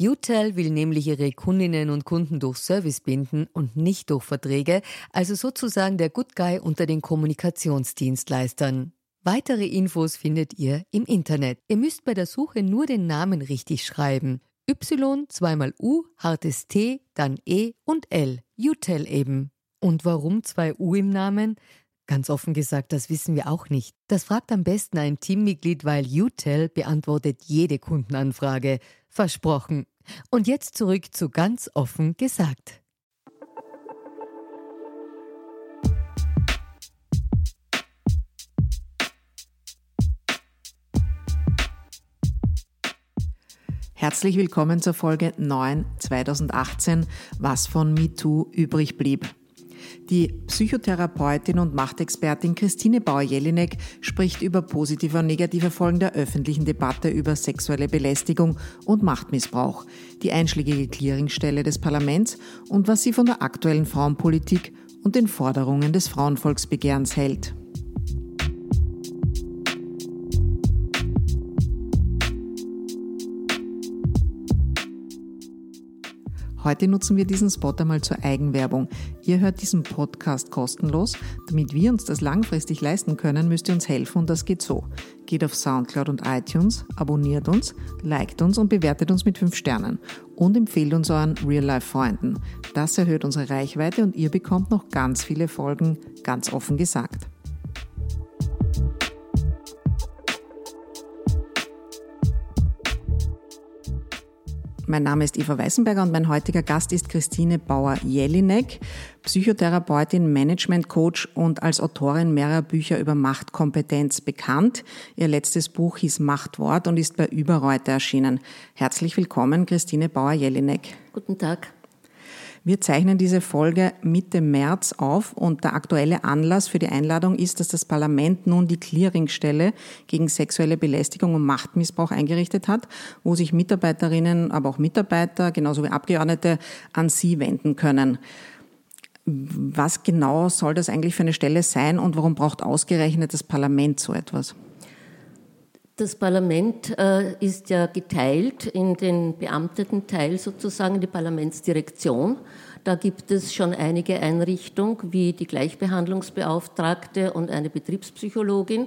UTEL will nämlich ihre Kundinnen und Kunden durch Service binden und nicht durch Verträge, also sozusagen der Good Guy unter den Kommunikationsdienstleistern. Weitere Infos findet ihr im Internet. Ihr müsst bei der Suche nur den Namen richtig schreiben. Y, zweimal U, hartes T, dann E und L. UTEL eben. Und warum zwei U im Namen? Ganz offen gesagt, das wissen wir auch nicht. Das fragt am besten ein Teammitglied, weil UTEL beantwortet jede Kundenanfrage. Versprochen. Und jetzt zurück zu ganz offen gesagt. Herzlich willkommen zur Folge 9 2018, was von MeToo übrig blieb. Die Psychotherapeutin und Machtexpertin Christine Bauer-Jelinek spricht über positive und negative Folgen der öffentlichen Debatte über sexuelle Belästigung und Machtmissbrauch, die einschlägige Clearingstelle des Parlaments und was sie von der aktuellen Frauenpolitik und den Forderungen des Frauenvolksbegehrens hält. Heute nutzen wir diesen Spot einmal zur Eigenwerbung. Ihr hört diesen Podcast kostenlos. Damit wir uns das langfristig leisten können, müsst ihr uns helfen und das geht so. Geht auf Soundcloud und iTunes, abonniert uns, liked uns und bewertet uns mit 5 Sternen und empfehlt uns euren Real-Life-Freunden. Das erhöht unsere Reichweite und ihr bekommt noch ganz viele Folgen, ganz offen gesagt. Mein Name ist Eva Weißenberger und mein heutiger Gast ist Christine Bauer-Jelinek, Psychotherapeutin, Management-Coach und als Autorin mehrerer Bücher über Machtkompetenz bekannt. Ihr letztes Buch hieß Machtwort und ist bei Überreuter erschienen. Herzlich willkommen, Christine Bauer-Jelinek. Guten Tag. Wir zeichnen diese Folge Mitte März auf und der aktuelle Anlass für die Einladung ist, dass das Parlament nun die Clearingstelle gegen sexuelle Belästigung und Machtmissbrauch eingerichtet hat, wo sich Mitarbeiterinnen, aber auch Mitarbeiter, genauso wie Abgeordnete an Sie wenden können. Was genau soll das eigentlich für eine Stelle sein und warum braucht ausgerechnet das Parlament so etwas? Das Parlament äh, ist ja geteilt in den beamteten Teil sozusagen, die Parlamentsdirektion. Da gibt es schon einige Einrichtungen wie die Gleichbehandlungsbeauftragte und eine Betriebspsychologin.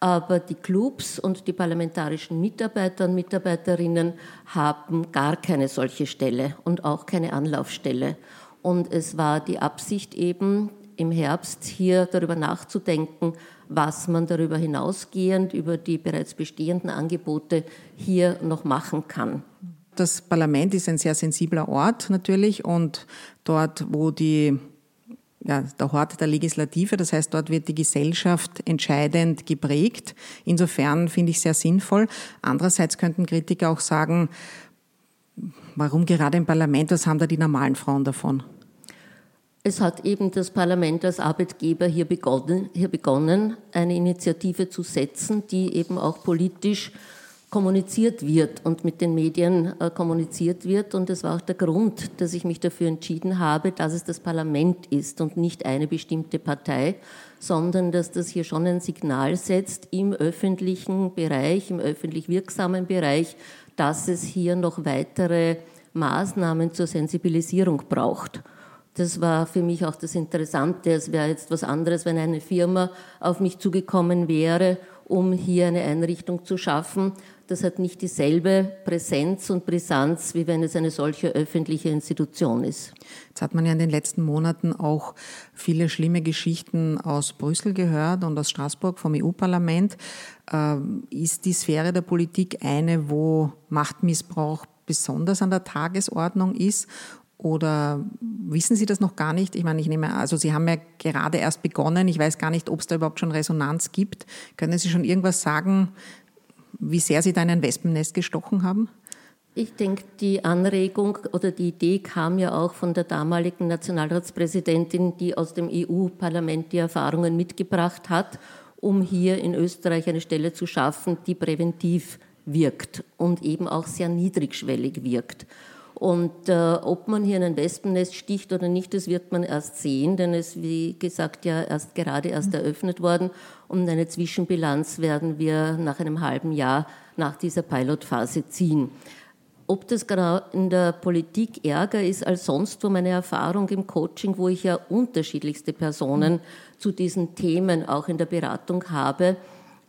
Aber die Clubs und die parlamentarischen Mitarbeiter und Mitarbeiterinnen haben gar keine solche Stelle und auch keine Anlaufstelle. Und es war die Absicht eben im Herbst hier darüber nachzudenken, was man darüber hinausgehend über die bereits bestehenden Angebote hier noch machen kann. Das Parlament ist ein sehr sensibler Ort natürlich und dort, wo die ja, der Hort der Legislative, das heißt, dort wird die Gesellschaft entscheidend geprägt. Insofern finde ich sehr sinnvoll. Andererseits könnten Kritiker auch sagen, warum gerade im Parlament, was haben da die normalen Frauen davon? Es hat eben das Parlament als Arbeitgeber hier begonnen, hier begonnen, eine Initiative zu setzen, die eben auch politisch kommuniziert wird und mit den Medien äh, kommuniziert wird. Und das war auch der Grund, dass ich mich dafür entschieden habe, dass es das Parlament ist und nicht eine bestimmte Partei, sondern dass das hier schon ein Signal setzt im öffentlichen Bereich, im öffentlich wirksamen Bereich, dass es hier noch weitere Maßnahmen zur Sensibilisierung braucht. Das war für mich auch das Interessante. Es wäre jetzt was anderes, wenn eine Firma auf mich zugekommen wäre, um hier eine Einrichtung zu schaffen. Das hat nicht dieselbe Präsenz und Brisanz, wie wenn es eine solche öffentliche Institution ist. Jetzt hat man ja in den letzten Monaten auch viele schlimme Geschichten aus Brüssel gehört und aus Straßburg vom EU-Parlament. Ähm, ist die Sphäre der Politik eine, wo Machtmissbrauch besonders an der Tagesordnung ist? Oder wissen Sie das noch gar nicht? Ich meine, ich nehme, also Sie haben ja gerade erst begonnen. Ich weiß gar nicht, ob es da überhaupt schon Resonanz gibt. Können Sie schon irgendwas sagen, wie sehr Sie da in ein Wespennest gestochen haben? Ich denke, die Anregung oder die Idee kam ja auch von der damaligen Nationalratspräsidentin, die aus dem EU-Parlament die Erfahrungen mitgebracht hat, um hier in Österreich eine Stelle zu schaffen, die präventiv wirkt und eben auch sehr niedrigschwellig wirkt. Und äh, ob man hier in ein Wespennest sticht oder nicht, das wird man erst sehen, denn es, wie gesagt, ja erst gerade erst eröffnet worden. Und eine Zwischenbilanz werden wir nach einem halben Jahr nach dieser Pilotphase ziehen. Ob das genau in der Politik ärger ist als sonst wo meine Erfahrung im Coaching, wo ich ja unterschiedlichste Personen zu diesen Themen auch in der Beratung habe,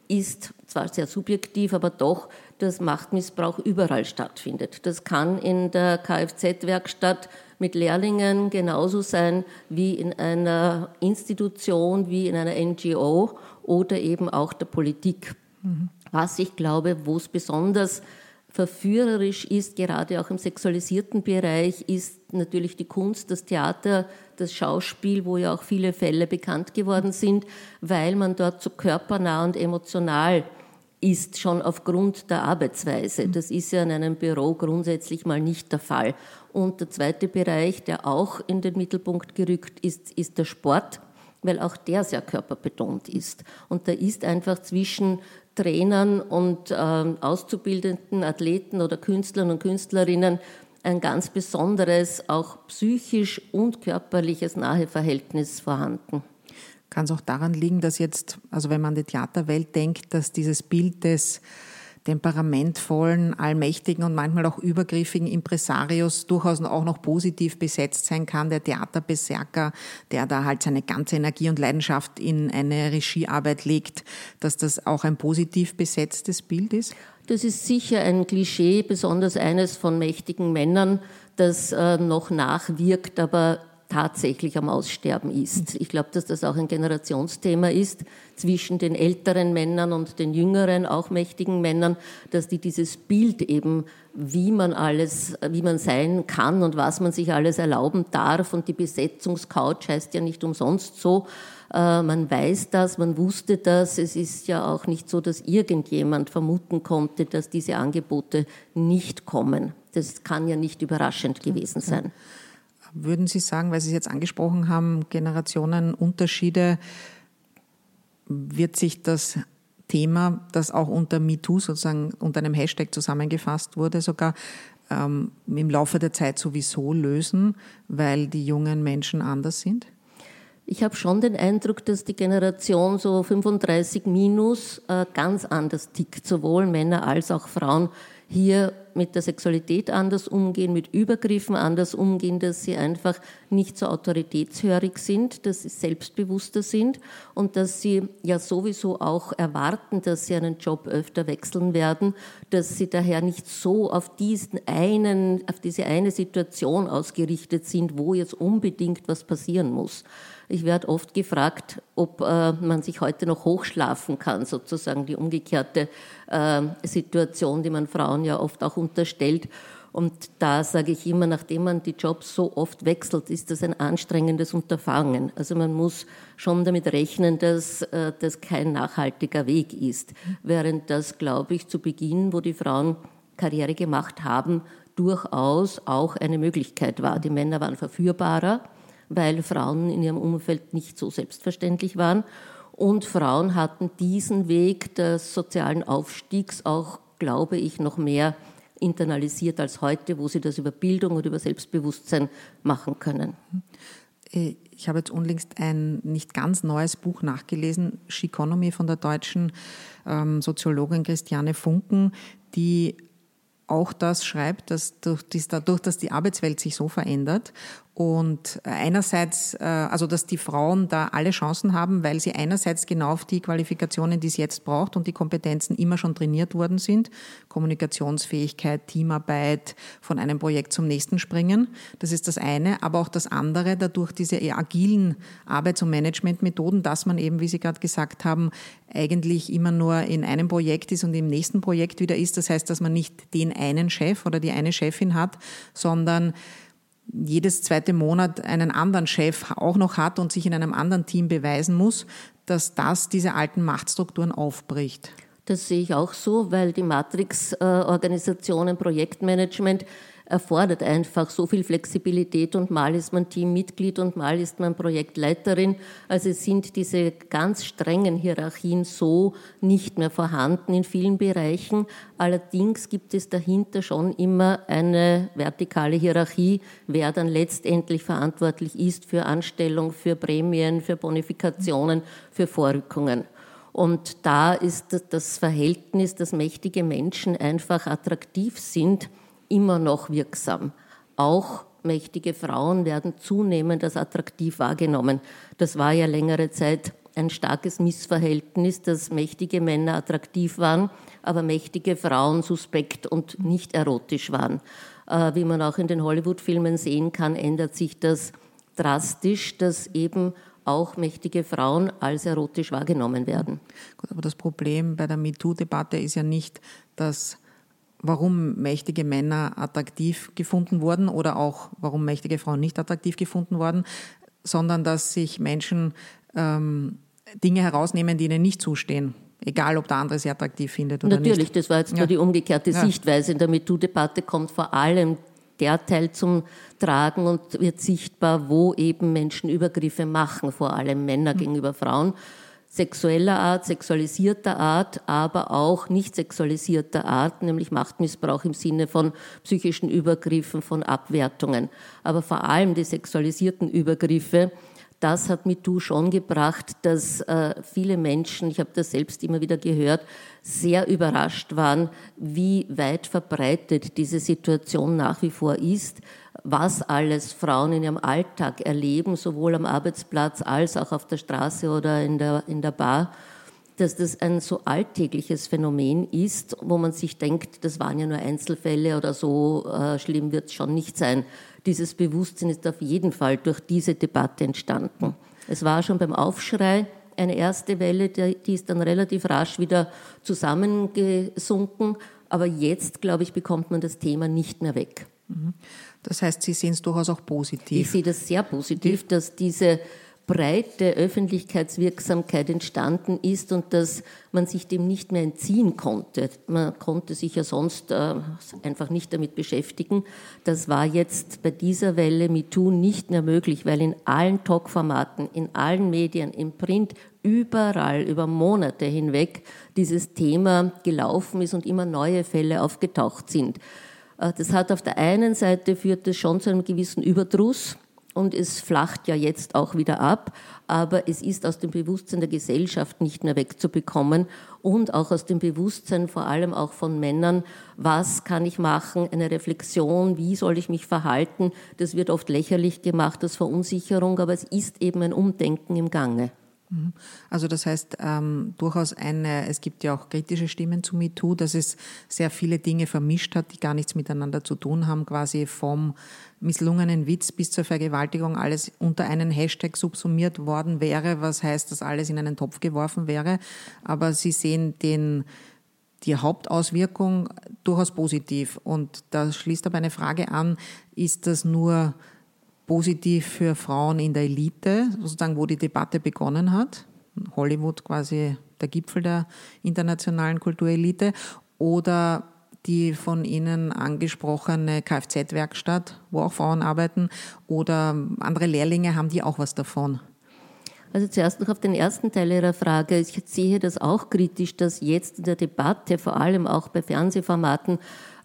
ist zwar sehr subjektiv, aber doch, dass Machtmissbrauch überall stattfindet. Das kann in der Kfz-Werkstatt mit Lehrlingen genauso sein wie in einer Institution, wie in einer NGO oder eben auch der Politik. Mhm. Was ich glaube, wo es besonders verführerisch ist, gerade auch im sexualisierten Bereich, ist natürlich die Kunst, das Theater, das Schauspiel, wo ja auch viele Fälle bekannt geworden sind, weil man dort so körpernah und emotional ist, schon aufgrund der Arbeitsweise. Das ist ja in einem Büro grundsätzlich mal nicht der Fall. Und der zweite Bereich, der auch in den Mittelpunkt gerückt ist, ist der Sport weil auch der sehr körperbetont ist. Und da ist einfach zwischen Trainern und äh, auszubildenden Athleten oder Künstlern und Künstlerinnen ein ganz besonderes, auch psychisch und körperliches Naheverhältnis vorhanden. Kann es auch daran liegen, dass jetzt, also wenn man an die Theaterwelt denkt, dass dieses Bild des temperamentvollen, allmächtigen und manchmal auch übergriffigen Impresarios durchaus auch noch positiv besetzt sein kann, der Theaterberserker, der da halt seine ganze Energie und Leidenschaft in eine Regiearbeit legt, dass das auch ein positiv besetztes Bild ist? Das ist sicher ein Klischee, besonders eines von mächtigen Männern, das äh, noch nachwirkt, aber tatsächlich am Aussterben ist. Ich glaube, dass das auch ein Generationsthema ist zwischen den älteren Männern und den jüngeren, auch mächtigen Männern, dass die dieses Bild eben, wie man alles, wie man sein kann und was man sich alles erlauben darf und die Besetzungscouch heißt ja nicht umsonst so, äh, man weiß das, man wusste das. Es ist ja auch nicht so, dass irgendjemand vermuten konnte, dass diese Angebote nicht kommen. Das kann ja nicht überraschend gewesen sein. Würden Sie sagen, weil Sie es jetzt angesprochen haben, Generationenunterschiede, wird sich das Thema, das auch unter MeToo sozusagen unter einem Hashtag zusammengefasst wurde, sogar ähm, im Laufe der Zeit sowieso lösen, weil die jungen Menschen anders sind? Ich habe schon den Eindruck, dass die Generation so 35 minus äh, ganz anders tickt, sowohl Männer als auch Frauen hier mit der Sexualität anders umgehen, mit Übergriffen anders umgehen, dass sie einfach nicht so autoritätshörig sind, dass sie selbstbewusster sind und dass sie ja sowieso auch erwarten, dass sie einen Job öfter wechseln werden, dass sie daher nicht so auf diesen einen, auf diese eine Situation ausgerichtet sind, wo jetzt unbedingt was passieren muss. Ich werde oft gefragt, ob äh, man sich heute noch hochschlafen kann, sozusagen die umgekehrte äh, Situation, die man Frauen ja oft auch unterstellt. Und da sage ich immer, nachdem man die Jobs so oft wechselt, ist das ein anstrengendes Unterfangen. Also man muss schon damit rechnen, dass äh, das kein nachhaltiger Weg ist. Während das, glaube ich, zu Beginn, wo die Frauen Karriere gemacht haben, durchaus auch eine Möglichkeit war. Die Männer waren verführbarer weil Frauen in ihrem Umfeld nicht so selbstverständlich waren. Und Frauen hatten diesen Weg des sozialen Aufstiegs auch, glaube ich, noch mehr internalisiert als heute, wo sie das über Bildung und über Selbstbewusstsein machen können. Ich habe jetzt unlängst ein nicht ganz neues Buch nachgelesen, Chiconomy von der deutschen ähm, Soziologin Christiane Funken, die auch das schreibt, dass durch, dadurch, dass die Arbeitswelt sich so verändert und einerseits, äh, also dass die Frauen da alle Chancen haben, weil sie einerseits genau auf die Qualifikationen, die es jetzt braucht und die Kompetenzen immer schon trainiert worden sind, Kommunikationsfähigkeit, Teamarbeit, von einem Projekt zum nächsten springen, das ist das eine, aber auch das andere, dadurch diese agilen Arbeits- und Managementmethoden, dass man eben, wie Sie gerade gesagt haben, eigentlich immer nur in einem Projekt ist und im nächsten Projekt wieder ist. Das heißt, dass man nicht den einen Chef oder die eine Chefin hat, sondern jedes zweite Monat einen anderen Chef auch noch hat und sich in einem anderen Team beweisen muss, dass das diese alten Machtstrukturen aufbricht. Das sehe ich auch so, weil die Matrix-Organisationen, Projektmanagement erfordert einfach so viel Flexibilität und mal ist man Teammitglied und mal ist man Projektleiterin. Also sind diese ganz strengen Hierarchien so nicht mehr vorhanden in vielen Bereichen. Allerdings gibt es dahinter schon immer eine vertikale Hierarchie, wer dann letztendlich verantwortlich ist für Anstellung, für Prämien, für Bonifikationen, für Vorrückungen. Und da ist das Verhältnis, dass mächtige Menschen einfach attraktiv sind, immer noch wirksam. Auch mächtige Frauen werden zunehmend als attraktiv wahrgenommen. Das war ja längere Zeit ein starkes Missverhältnis, dass mächtige Männer attraktiv waren, aber mächtige Frauen suspekt und nicht erotisch waren. Äh, wie man auch in den Hollywood-Filmen sehen kann, ändert sich das drastisch, dass eben auch mächtige Frauen als erotisch wahrgenommen werden. Gut, aber das Problem bei der MeToo-Debatte ist ja nicht, dass warum mächtige Männer attraktiv gefunden wurden oder auch warum mächtige Frauen nicht attraktiv gefunden wurden, sondern dass sich Menschen ähm, Dinge herausnehmen, die ihnen nicht zustehen. Egal, ob der andere sie attraktiv findet oder Natürlich, nicht. Natürlich, das war jetzt ja. nur die umgekehrte ja. Sichtweise. In der MeToo-Debatte kommt vor allem der Teil zum Tragen und wird sichtbar, wo eben Menschen Übergriffe machen, vor allem Männer mhm. gegenüber Frauen sexueller Art, sexualisierter Art, aber auch nicht sexualisierter Art, nämlich Machtmissbrauch im Sinne von psychischen Übergriffen, von Abwertungen. Aber vor allem die sexualisierten Übergriffe, das hat MeToo schon gebracht, dass äh, viele Menschen, ich habe das selbst immer wieder gehört, sehr überrascht waren, wie weit verbreitet diese Situation nach wie vor ist, was alles Frauen in ihrem Alltag erleben, sowohl am Arbeitsplatz als auch auf der Straße oder in der, in der Bar, dass das ein so alltägliches Phänomen ist, wo man sich denkt, das waren ja nur Einzelfälle oder so äh, schlimm wird es schon nicht sein. Dieses Bewusstsein ist auf jeden Fall durch diese Debatte entstanden. Es war schon beim Aufschrei eine erste Welle, die ist dann relativ rasch wieder zusammengesunken. Aber jetzt, glaube ich, bekommt man das Thema nicht mehr weg. Mhm. Das heißt, Sie sehen es durchaus auch positiv. Ich sehe das sehr positiv, dass diese breite Öffentlichkeitswirksamkeit entstanden ist und dass man sich dem nicht mehr entziehen konnte. Man konnte sich ja sonst äh, einfach nicht damit beschäftigen. Das war jetzt bei dieser Welle MeToo nicht mehr möglich, weil in allen Talkformaten, in allen Medien, im Print, überall über Monate hinweg dieses Thema gelaufen ist und immer neue Fälle aufgetaucht sind. Äh, das hat auf der einen Seite führt es schon zu einem gewissen Überdruss und es flacht ja jetzt auch wieder ab, aber es ist aus dem Bewusstsein der Gesellschaft nicht mehr wegzubekommen und auch aus dem Bewusstsein vor allem auch von Männern, was kann ich machen, eine Reflexion, wie soll ich mich verhalten, das wird oft lächerlich gemacht als Verunsicherung, aber es ist eben ein Umdenken im Gange. Mhm. Also das heißt ähm, durchaus eine, es gibt ja auch kritische Stimmen zu MeToo, dass es sehr viele Dinge vermischt hat, die gar nichts miteinander zu tun haben, quasi vom misslungenen Witz bis zur Vergewaltigung alles unter einen Hashtag subsumiert worden wäre, was heißt, dass alles in einen Topf geworfen wäre. Aber Sie sehen den, die Hauptauswirkung durchaus positiv. Und da schließt aber eine Frage an, ist das nur positiv für Frauen in der Elite, sozusagen, wo die Debatte begonnen hat. Hollywood quasi der Gipfel der internationalen Kulturelite oder die von Ihnen angesprochene Kfz-Werkstatt, wo auch Frauen arbeiten, oder andere Lehrlinge, haben die auch was davon? Also zuerst noch auf den ersten Teil Ihrer Frage. Ich sehe das auch kritisch, dass jetzt in der Debatte, vor allem auch bei Fernsehformaten,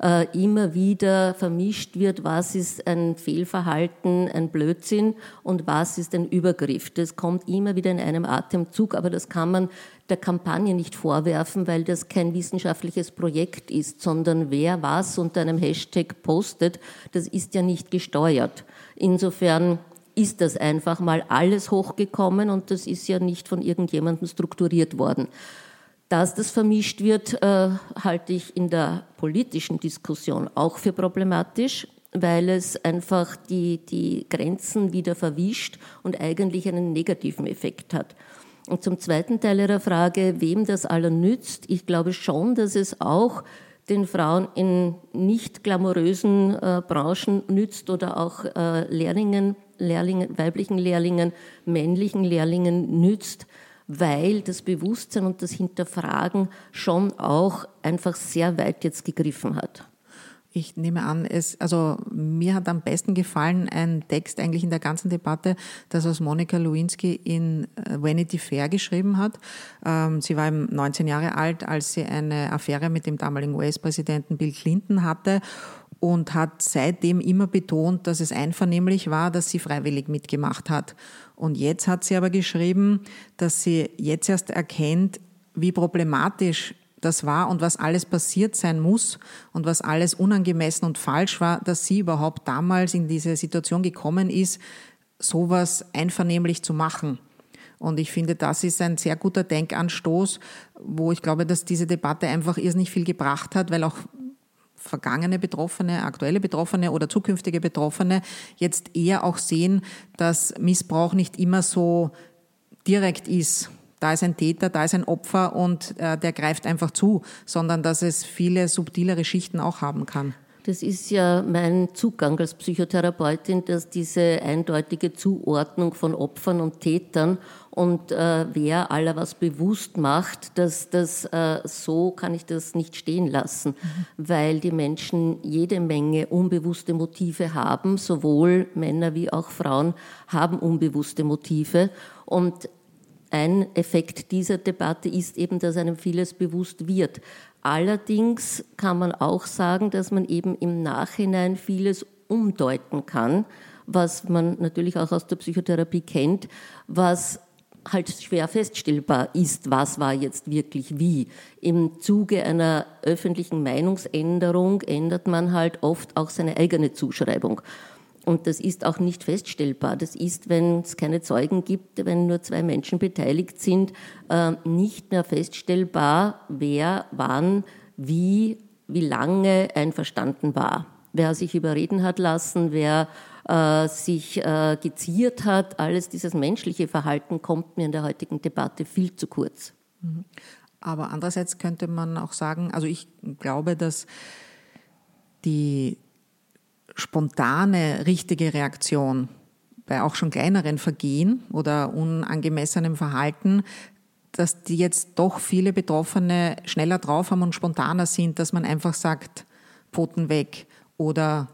äh, immer wieder vermischt wird, was ist ein Fehlverhalten, ein Blödsinn und was ist ein Übergriff. Das kommt immer wieder in einem Atemzug, aber das kann man der Kampagne nicht vorwerfen, weil das kein wissenschaftliches Projekt ist, sondern wer was unter einem Hashtag postet, das ist ja nicht gesteuert. Insofern ist das einfach mal alles hochgekommen und das ist ja nicht von irgendjemandem strukturiert worden. Dass das vermischt wird, äh, halte ich in der politischen Diskussion auch für problematisch, weil es einfach die, die Grenzen wieder verwischt und eigentlich einen negativen Effekt hat. Und zum zweiten Teil Ihrer Frage, wem das aller nützt, ich glaube schon, dass es auch den Frauen in nicht glamourösen äh, Branchen nützt oder auch äh, Lehrlingen, Lehrlingen, weiblichen Lehrlingen, männlichen Lehrlingen nützt, weil das Bewusstsein und das Hinterfragen schon auch einfach sehr weit jetzt gegriffen hat. Ich nehme an, es, also mir hat am besten gefallen ein Text eigentlich in der ganzen Debatte, das was Monika Lewinsky in äh, Vanity Fair geschrieben hat. Ähm, sie war 19 Jahre alt, als sie eine Affäre mit dem damaligen US-Präsidenten Bill Clinton hatte und hat seitdem immer betont, dass es einvernehmlich war, dass sie freiwillig mitgemacht hat. Und jetzt hat sie aber geschrieben, dass sie jetzt erst erkennt, wie problematisch das war und was alles passiert sein muss und was alles unangemessen und falsch war, dass sie überhaupt damals in diese Situation gekommen ist, sowas einvernehmlich zu machen. Und ich finde, das ist ein sehr guter Denkanstoß, wo ich glaube, dass diese Debatte einfach irrsinnig viel gebracht hat, weil auch vergangene Betroffene, aktuelle Betroffene oder zukünftige Betroffene jetzt eher auch sehen, dass Missbrauch nicht immer so direkt ist da ist ein Täter, da ist ein Opfer und äh, der greift einfach zu, sondern dass es viele subtilere Schichten auch haben kann. Das ist ja mein Zugang als Psychotherapeutin, dass diese eindeutige Zuordnung von Opfern und Tätern und äh, wer aller was bewusst macht, dass das äh, so kann ich das nicht stehen lassen, mhm. weil die Menschen jede Menge unbewusste Motive haben, sowohl Männer wie auch Frauen haben unbewusste Motive und ein Effekt dieser Debatte ist eben, dass einem vieles bewusst wird. Allerdings kann man auch sagen, dass man eben im Nachhinein vieles umdeuten kann, was man natürlich auch aus der Psychotherapie kennt, was halt schwer feststellbar ist, was war jetzt wirklich wie. Im Zuge einer öffentlichen Meinungsänderung ändert man halt oft auch seine eigene Zuschreibung. Und das ist auch nicht feststellbar. Das ist, wenn es keine Zeugen gibt, wenn nur zwei Menschen beteiligt sind, äh, nicht mehr feststellbar, wer wann, wie, wie lange einverstanden war. Wer sich überreden hat lassen, wer äh, sich äh, geziert hat, alles dieses menschliche Verhalten kommt mir in der heutigen Debatte viel zu kurz. Mhm. Aber andererseits könnte man auch sagen, also ich glaube, dass die spontane, richtige Reaktion bei auch schon kleineren Vergehen oder unangemessenem Verhalten, dass die jetzt doch viele Betroffene schneller drauf haben und spontaner sind, dass man einfach sagt, Pfoten weg oder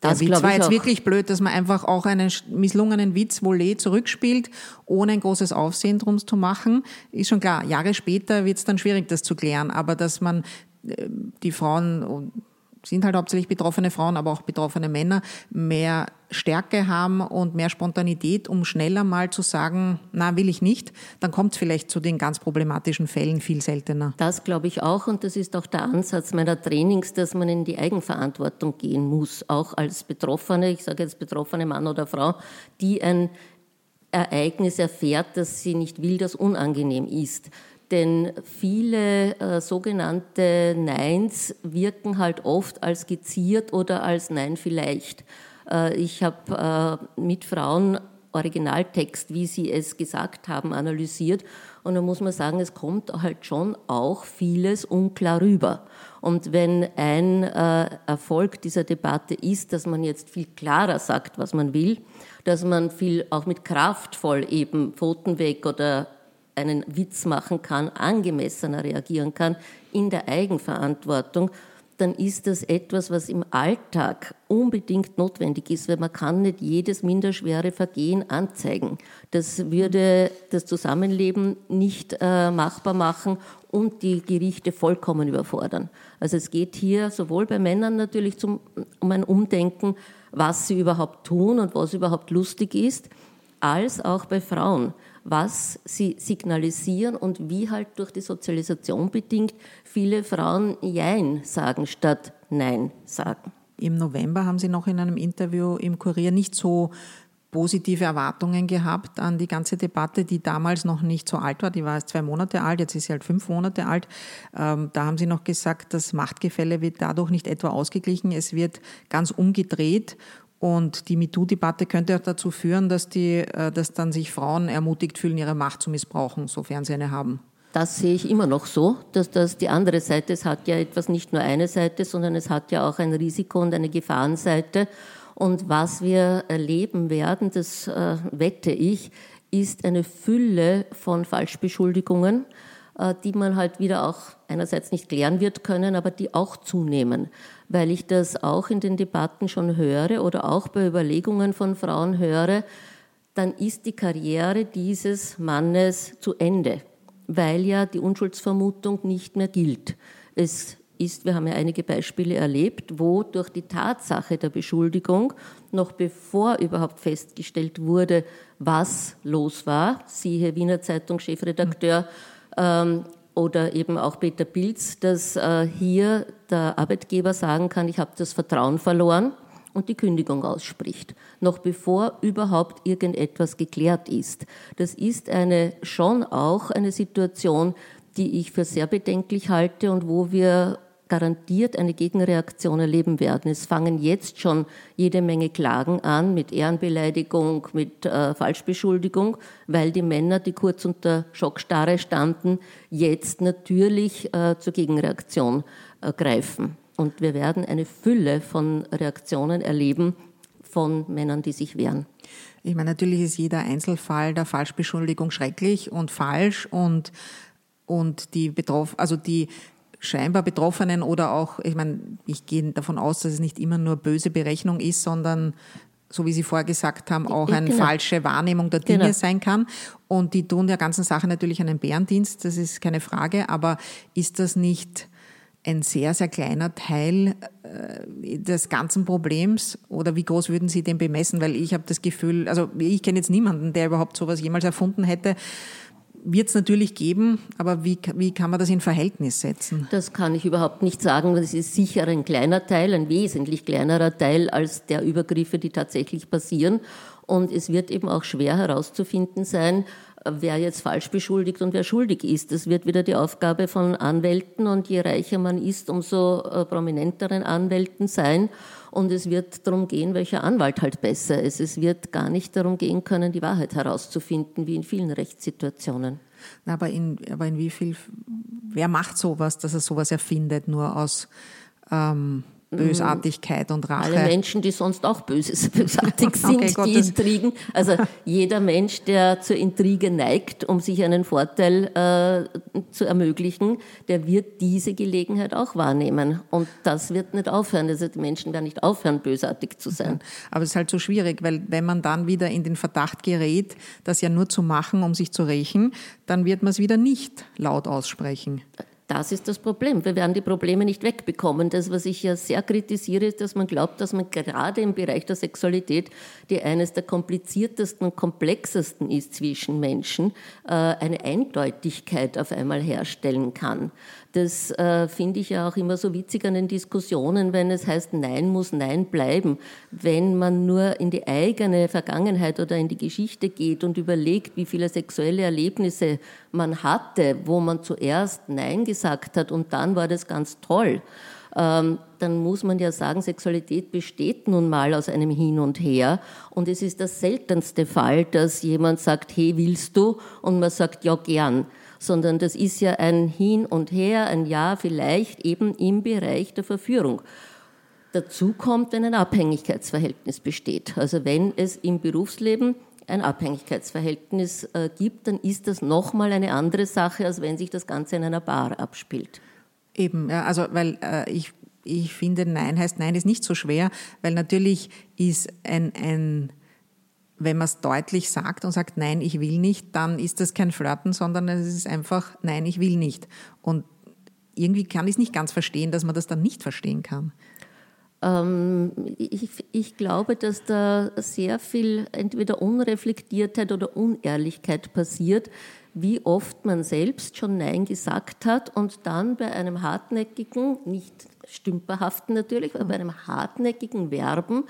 das der Witz war jetzt auch. wirklich blöd, dass man einfach auch einen misslungenen Witz Volley zurückspielt, ohne ein großes Aufsehen drum zu machen. Ist schon klar, Jahre später wird es dann schwierig, das zu klären, aber dass man äh, die Frauen sind halt hauptsächlich betroffene Frauen, aber auch betroffene Männer, mehr Stärke haben und mehr Spontanität, um schneller mal zu sagen, na, will ich nicht, dann kommt es vielleicht zu den ganz problematischen Fällen viel seltener. Das glaube ich auch und das ist auch der Ansatz meiner Trainings, dass man in die Eigenverantwortung gehen muss, auch als Betroffene, ich sage jetzt betroffene Mann oder Frau, die ein Ereignis erfährt, das sie nicht will, das unangenehm ist denn viele äh, sogenannte Neins wirken halt oft als geziert oder als Nein vielleicht. Äh, ich habe äh, mit Frauen Originaltext, wie sie es gesagt haben, analysiert und da muss man sagen, es kommt halt schon auch vieles unklar rüber. Und wenn ein äh, Erfolg dieser Debatte ist, dass man jetzt viel klarer sagt, was man will, dass man viel auch mit kraftvoll eben Pfoten weg oder einen Witz machen kann, angemessener reagieren kann in der Eigenverantwortung, dann ist das etwas, was im Alltag unbedingt notwendig ist, weil man kann nicht jedes minderschwere Vergehen anzeigen. Das würde das Zusammenleben nicht äh, machbar machen und die Gerichte vollkommen überfordern. Also es geht hier sowohl bei Männern natürlich zum, um ein Umdenken, was sie überhaupt tun und was überhaupt lustig ist, als auch bei Frauen was sie signalisieren und wie halt durch die Sozialisation bedingt viele Frauen Jein sagen statt Nein sagen. Im November haben Sie noch in einem Interview im Kurier nicht so positive Erwartungen gehabt an die ganze Debatte, die damals noch nicht so alt war. Die war erst zwei Monate alt, jetzt ist sie halt fünf Monate alt. Ähm, da haben Sie noch gesagt, das Machtgefälle wird dadurch nicht etwa ausgeglichen, es wird ganz umgedreht und die MeToo-Debatte könnte auch dazu führen, dass, die, äh, dass dann sich Frauen ermutigt fühlen, ihre Macht zu missbrauchen, sofern sie eine haben. Das sehe ich immer noch so, dass das die andere Seite, es hat ja etwas nicht nur eine Seite, sondern es hat ja auch ein Risiko und eine Gefahrenseite. Und was wir erleben werden, das äh, wette ich, ist eine Fülle von Falschbeschuldigungen, äh, die man halt wieder auch einerseits nicht klären wird können, aber die auch zunehmen. Weil ich das auch in den Debatten schon höre oder auch bei Überlegungen von Frauen höre, dann ist die Karriere dieses Mannes zu Ende, weil ja die Unschuldsvermutung nicht mehr gilt. Es ist, wir haben ja einige Beispiele erlebt, wo durch die Tatsache der Beschuldigung, noch bevor überhaupt festgestellt wurde, was los war, siehe Wiener Zeitung Chefredakteur, ähm, oder eben auch Peter Pilz, dass äh, hier der Arbeitgeber sagen kann, ich habe das Vertrauen verloren und die Kündigung ausspricht, noch bevor überhaupt irgendetwas geklärt ist. Das ist eine, schon auch eine Situation, die ich für sehr bedenklich halte und wo wir garantiert eine Gegenreaktion erleben werden. Es fangen jetzt schon jede Menge Klagen an mit Ehrenbeleidigung, mit äh, Falschbeschuldigung, weil die Männer, die kurz unter Schockstarre standen, jetzt natürlich äh, zur Gegenreaktion äh, greifen. Und wir werden eine Fülle von Reaktionen erleben von Männern, die sich wehren. Ich meine, natürlich ist jeder Einzelfall der Falschbeschuldigung schrecklich und falsch und und die betroffen, also die scheinbar Betroffenen oder auch, ich meine, ich gehe davon aus, dass es nicht immer nur böse Berechnung ist, sondern so wie Sie vorher gesagt haben, auch eine genau. falsche Wahrnehmung der Dinge genau. sein kann. Und die tun der ganzen Sache natürlich einen Bärendienst, das ist keine Frage. Aber ist das nicht ein sehr, sehr kleiner Teil äh, des ganzen Problems? Oder wie groß würden Sie den bemessen? Weil ich habe das Gefühl, also ich kenne jetzt niemanden, der überhaupt sowas jemals erfunden hätte wird es natürlich geben, aber wie, wie kann man das in Verhältnis setzen? Das kann ich überhaupt nicht sagen. Das ist sicher ein kleiner Teil, ein wesentlich kleinerer Teil als der Übergriffe, die tatsächlich passieren. Und es wird eben auch schwer herauszufinden sein, wer jetzt falsch beschuldigt und wer schuldig ist. Das wird wieder die Aufgabe von Anwälten und je reicher man ist, umso äh, prominenteren Anwälten sein. Und es wird darum gehen, welcher Anwalt halt besser ist. Es wird gar nicht darum gehen können, die Wahrheit herauszufinden, wie in vielen Rechtssituationen. aber, in, aber in wie viel, wer macht sowas, dass er sowas erfindet, nur aus ähm, Bösartigkeit und Rache. Alle Menschen, die sonst auch böses, bösartig sind, okay, die Intrigen. Also jeder Mensch, der zur Intrige neigt, um sich einen Vorteil äh, zu ermöglichen, der wird diese Gelegenheit auch wahrnehmen. Und das wird nicht aufhören. Also die Menschen werden nicht aufhören, bösartig zu sein. Aber es ist halt so schwierig, weil wenn man dann wieder in den Verdacht gerät, das ja nur zu machen, um sich zu rächen, dann wird man es wieder nicht laut aussprechen. Das ist das Problem. Wir werden die Probleme nicht wegbekommen. Das, was ich ja sehr kritisiere, ist, dass man glaubt, dass man gerade im Bereich der Sexualität, die eines der kompliziertesten und komplexesten ist zwischen Menschen, äh, eine Eindeutigkeit auf einmal herstellen kann. Das äh, finde ich ja auch immer so witzig an den Diskussionen, wenn es heißt, Nein muss Nein bleiben. Wenn man nur in die eigene Vergangenheit oder in die Geschichte geht und überlegt, wie viele sexuelle Erlebnisse man hatte, wo man zuerst Nein gesagt hat und dann war das ganz toll, ähm, dann muss man ja sagen, Sexualität besteht nun mal aus einem Hin und Her. Und es ist der seltenste Fall, dass jemand sagt, hey, willst du? Und man sagt, ja, gern sondern das ist ja ein Hin und Her, ein Ja vielleicht eben im Bereich der Verführung. Dazu kommt, wenn ein Abhängigkeitsverhältnis besteht. Also wenn es im Berufsleben ein Abhängigkeitsverhältnis äh, gibt, dann ist das nochmal eine andere Sache, als wenn sich das Ganze in einer Bar abspielt. Eben, ja, also weil äh, ich, ich finde, Nein heißt Nein ist nicht so schwer, weil natürlich ist ein, ein wenn man es deutlich sagt und sagt, nein, ich will nicht, dann ist das kein Flirten, sondern es ist einfach, nein, ich will nicht. Und irgendwie kann ich es nicht ganz verstehen, dass man das dann nicht verstehen kann. Ähm, ich, ich, glaube, dass da sehr viel entweder Unreflektiertheit oder Unehrlichkeit passiert, wie oft man selbst schon Nein gesagt hat und dann bei einem hartnäckigen, nicht stümperhaften natürlich, aber bei einem hartnäckigen Werben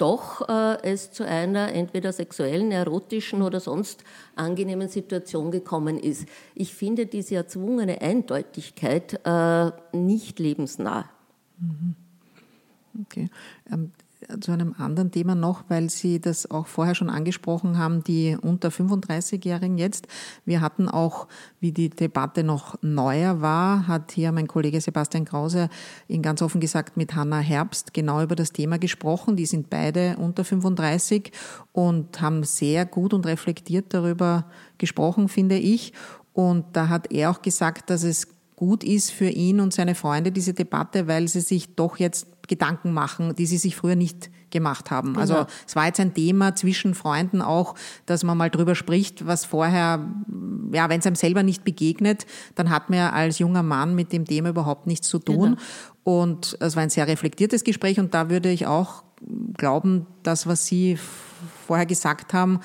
doch äh, es zu einer entweder sexuellen, erotischen oder sonst angenehmen Situation gekommen ist. Ich finde diese erzwungene Eindeutigkeit äh, nicht lebensnah. Mhm. Okay. Ähm, zu einem anderen Thema noch, weil Sie das auch vorher schon angesprochen haben, die unter 35-Jährigen jetzt. Wir hatten auch, wie die Debatte noch neuer war, hat hier mein Kollege Sebastian Krause ihn ganz offen gesagt mit Hanna Herbst genau über das Thema gesprochen. Die sind beide unter 35 und haben sehr gut und reflektiert darüber gesprochen, finde ich. Und da hat er auch gesagt, dass es gut ist für ihn und seine Freunde, diese Debatte, weil sie sich doch jetzt Gedanken machen, die sie sich früher nicht gemacht haben. Also genau. Also es war jetzt ein Thema zwischen Freunden auch, dass man mal drüber spricht, was vorher, ja, wenn es einem selber nicht begegnet, dann hat man ja als junger Mann mit dem Thema überhaupt nichts zu tun. Genau. Und es war ein sehr reflektiertes Gespräch und da würde ich auch glauben, das, was Sie vorher gesagt haben,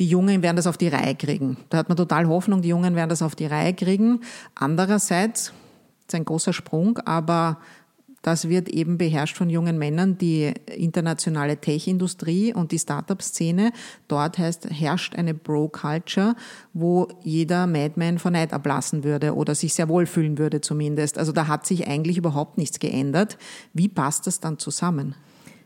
die Jungen werden das auf die Reihe kriegen. Da hat man total Hoffnung, die Jungen werden das auf die Reihe kriegen. Andererseits, ist ein großer Sprung, aber das wird eben beherrscht von jungen Männern, die internationale Tech-Industrie und die Startup-Szene. Dort heißt, herrscht eine Bro-Culture, wo jeder Madman vor Neid ablassen würde oder sich sehr wohl fühlen würde zumindest. Also da hat sich eigentlich überhaupt nichts geändert. Wie passt das dann zusammen?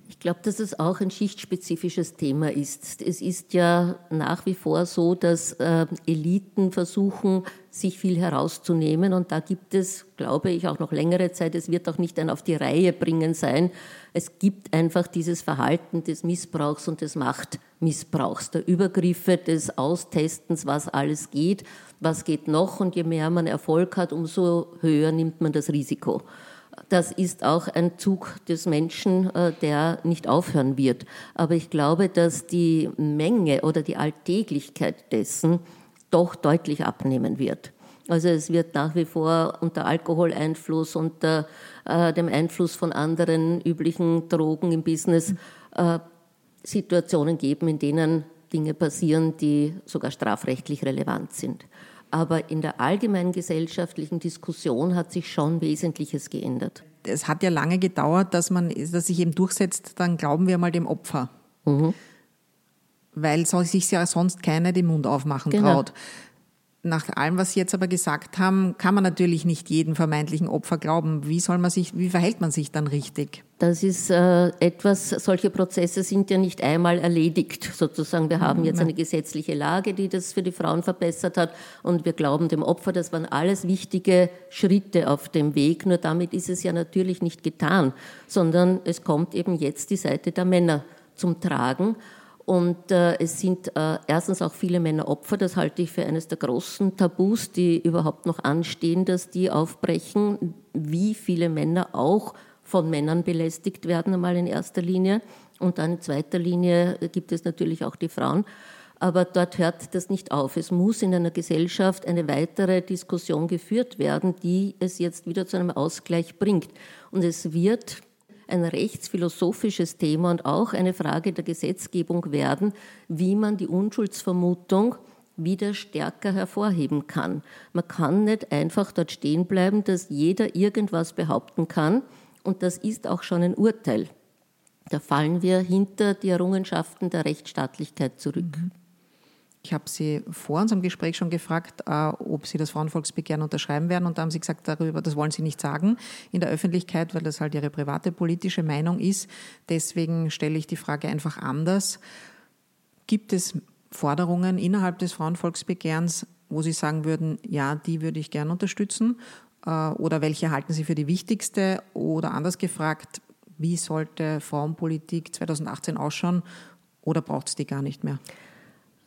Ich glaube, dass es auch ein schichtspezifisches Thema ist. Es ist ja nach wie vor so, dass äh, Eliten versuchen, sich viel herauszunehmen. Und da gibt es, glaube ich, auch noch längere Zeit, es wird auch nicht ein auf die Reihe bringen sein. Es gibt einfach dieses Verhalten des Missbrauchs und des Machtmissbrauchs, der Übergriffe, des Austestens, was alles geht, was geht noch. Und je mehr man Erfolg hat, umso höher nimmt man das Risiko das ist auch ein Zug des Menschen, äh, der nicht aufhören wird. Aber ich glaube, dass die Menge oder die Alltäglichkeit dessen doch deutlich abnehmen wird. Also es wird nach wie vor unter Alkoholeinfluss, unter äh, dem Einfluss von anderen üblichen Drogen im Business äh, Situationen geben, in denen Dinge passieren, die sogar strafrechtlich relevant sind. Aber in der allgemeinen gesellschaftlichen Diskussion hat sich schon Wesentliches geändert. Es hat ja lange gedauert, dass man, dass sich eben durchsetzt, dann glauben wir mal dem Opfer. Mhm. Weil sich ja sonst keiner den Mund aufmachen genau. traut nach allem, was Sie jetzt aber gesagt haben, kann man natürlich nicht jedem vermeintlichen Opfer glauben. Wie soll man sich, wie verhält man sich dann richtig? Das ist äh, etwas, solche Prozesse sind ja nicht einmal erledigt, sozusagen. Wir haben jetzt eine gesetzliche Lage, die das für die Frauen verbessert hat und wir glauben dem Opfer, das waren alles wichtige Schritte auf dem Weg. Nur damit ist es ja natürlich nicht getan, sondern es kommt eben jetzt die Seite der Männer zum Tragen. Und äh, es sind äh, erstens auch viele Männer Opfer, das halte ich für eines der großen Tabus, die überhaupt noch anstehen, dass die aufbrechen, wie viele Männer auch von Männern belästigt werden, einmal in erster Linie. Und dann in zweiter Linie gibt es natürlich auch die Frauen. Aber dort hört das nicht auf. Es muss in einer Gesellschaft eine weitere Diskussion geführt werden, die es jetzt wieder zu einem Ausgleich bringt. Und es wird ein rechtsphilosophisches Thema und auch eine Frage der Gesetzgebung werden, wie man die Unschuldsvermutung wieder stärker hervorheben kann. Man kann nicht einfach dort stehen bleiben, dass jeder irgendwas behaupten kann und das ist auch schon ein Urteil. Da fallen wir hinter die Errungenschaften der Rechtsstaatlichkeit zurück. Mhm. Ich habe Sie vor unserem Gespräch schon gefragt, äh, ob Sie das Frauenvolksbegehren unterschreiben werden. Und da haben Sie gesagt, darüber, das wollen Sie nicht sagen in der Öffentlichkeit, weil das halt Ihre private politische Meinung ist. Deswegen stelle ich die Frage einfach anders. Gibt es Forderungen innerhalb des Frauenvolksbegehrens, wo Sie sagen würden, ja, die würde ich gern unterstützen? Äh, oder welche halten Sie für die wichtigste? Oder anders gefragt, wie sollte Frauenpolitik 2018 ausschauen? Oder braucht es die gar nicht mehr?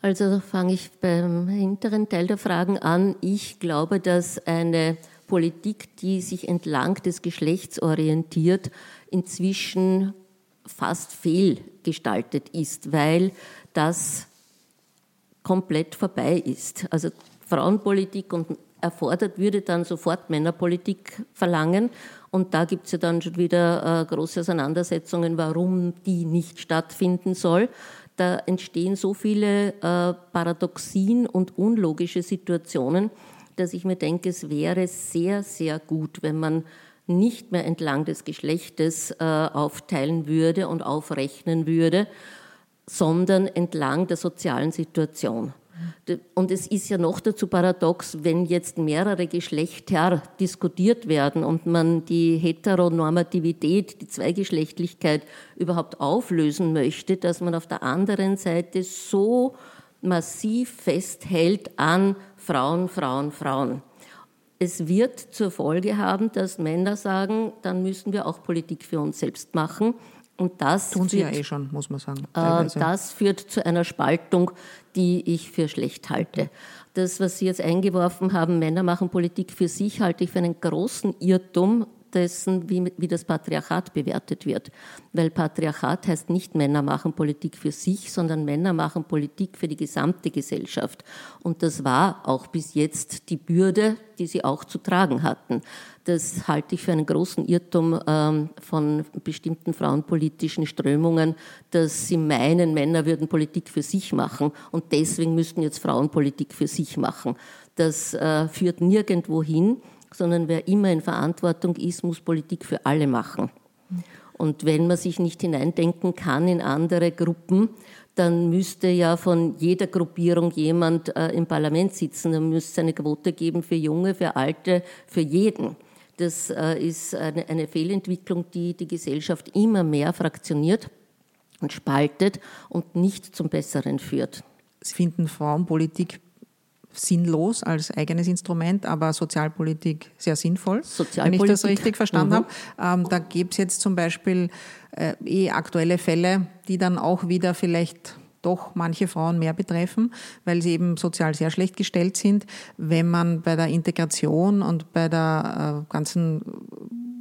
Also fange ich beim hinteren Teil der Fragen an. Ich glaube, dass eine Politik, die sich entlang des Geschlechts orientiert, inzwischen fast fehlgestaltet ist, weil das komplett vorbei ist. Also Frauenpolitik und erfordert würde dann sofort Männerpolitik verlangen. Und da gibt es ja dann schon wieder äh, große Auseinandersetzungen, warum die nicht stattfinden soll da entstehen so viele äh, Paradoxien und unlogische Situationen, dass ich mir denke, es wäre sehr, sehr gut, wenn man nicht mehr entlang des Geschlechtes äh, aufteilen würde und aufrechnen würde, sondern entlang der sozialen Situation. Und es ist ja noch dazu paradox, wenn jetzt mehrere Geschlechter diskutiert werden und man die Heteronormativität, die Zweigeschlechtlichkeit überhaupt auflösen möchte, dass man auf der anderen Seite so massiv festhält an Frauen, Frauen, Frauen. Es wird zur Folge haben, dass Männer sagen, dann müssen wir auch Politik für uns selbst machen. Und das tun sie führt, ja eh schon, muss man sagen. Äh, das führt zu einer Spaltung, die ich für schlecht halte. Das, was Sie jetzt eingeworfen haben, Männer machen Politik für sich, halte ich für einen großen Irrtum, dessen, wie, wie das Patriarchat bewertet wird. Weil Patriarchat heißt nicht Männer machen Politik für sich, sondern Männer machen Politik für die gesamte Gesellschaft. Und das war auch bis jetzt die Bürde, die sie auch zu tragen hatten. Das halte ich für einen großen Irrtum ähm, von bestimmten frauenpolitischen Strömungen, dass sie meinen, Männer würden Politik für sich machen und deswegen müssten jetzt Frauen Politik für sich machen. Das äh, führt nirgendwo hin sondern wer immer in Verantwortung ist, muss Politik für alle machen. Und wenn man sich nicht hineindenken kann in andere Gruppen, dann müsste ja von jeder Gruppierung jemand äh, im Parlament sitzen. Dann müsste es eine Quote geben für Junge, für Alte, für jeden. Das äh, ist eine, eine Fehlentwicklung, die die Gesellschaft immer mehr fraktioniert und spaltet und nicht zum Besseren führt. Sie finden Frauenpolitik sinnlos als eigenes Instrument, aber Sozialpolitik sehr sinnvoll, Sozialpolitik. wenn ich das richtig verstanden mhm. habe. Ähm, da gibt es jetzt zum Beispiel äh, eh aktuelle Fälle, die dann auch wieder vielleicht doch manche Frauen mehr betreffen, weil sie eben sozial sehr schlecht gestellt sind. Wenn man bei der Integration und bei der äh, ganzen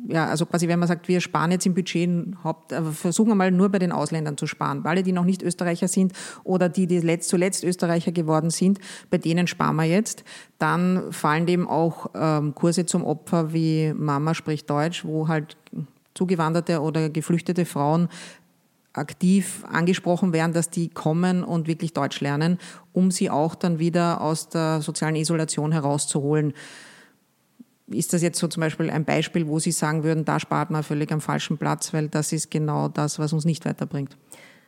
ja, also quasi, wenn man sagt, wir sparen jetzt im Budget, äh, versuchen wir mal nur bei den Ausländern zu sparen. Alle, die noch nicht Österreicher sind oder die, die letzt, zuletzt Österreicher geworden sind, bei denen sparen wir jetzt. Dann fallen dem auch ähm, Kurse zum Opfer wie Mama spricht Deutsch, wo halt zugewanderte oder geflüchtete Frauen aktiv angesprochen werden, dass die kommen und wirklich Deutsch lernen, um sie auch dann wieder aus der sozialen Isolation herauszuholen ist das jetzt so zum Beispiel ein Beispiel, wo Sie sagen würden, da spart man völlig am falschen Platz, weil das ist genau das, was uns nicht weiterbringt?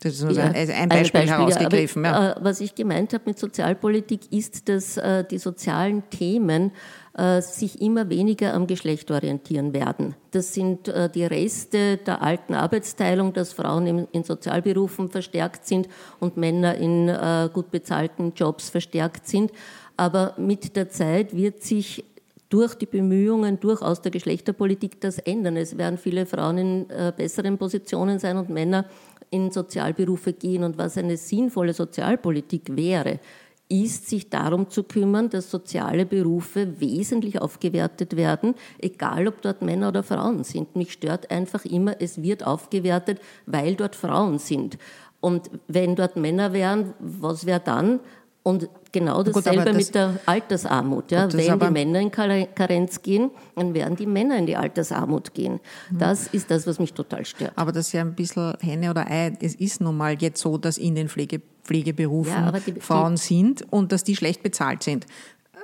Das ist nur ja, ein, Beispiel, ein Beispiel herausgegriffen. Ja, aber, äh, was ich gemeint habe mit Sozialpolitik ist, dass äh, die sozialen Themen äh, sich immer weniger am Geschlecht orientieren werden. Das sind äh, die Reste der alten Arbeitsteilung, dass Frauen in, in Sozialberufen verstärkt sind und Männer in äh, gut bezahlten Jobs verstärkt sind. Aber mit der Zeit wird sich durch die Bemühungen durchaus der Geschlechterpolitik das ändern. Es werden viele Frauen in äh, besseren Positionen sein und Männer in Sozialberufe gehen. Und was eine sinnvolle Sozialpolitik wäre, ist, sich darum zu kümmern, dass soziale Berufe wesentlich aufgewertet werden, egal ob dort Männer oder Frauen sind. Mich stört einfach immer, es wird aufgewertet, weil dort Frauen sind. Und wenn dort Männer wären, was wäre dann? Und genau dasselbe gut, das, mit der Altersarmut. Ja. Gut, Wenn die Männer in Karenz gehen, dann werden die Männer in die Altersarmut gehen. Mhm. Das ist das, was mich total stört. Aber das ist ja ein bisschen Henne oder Ei. Es ist nun mal jetzt so, dass in den Pflege, Pflegeberufen ja, die, Frauen die, sind und dass die schlecht bezahlt sind.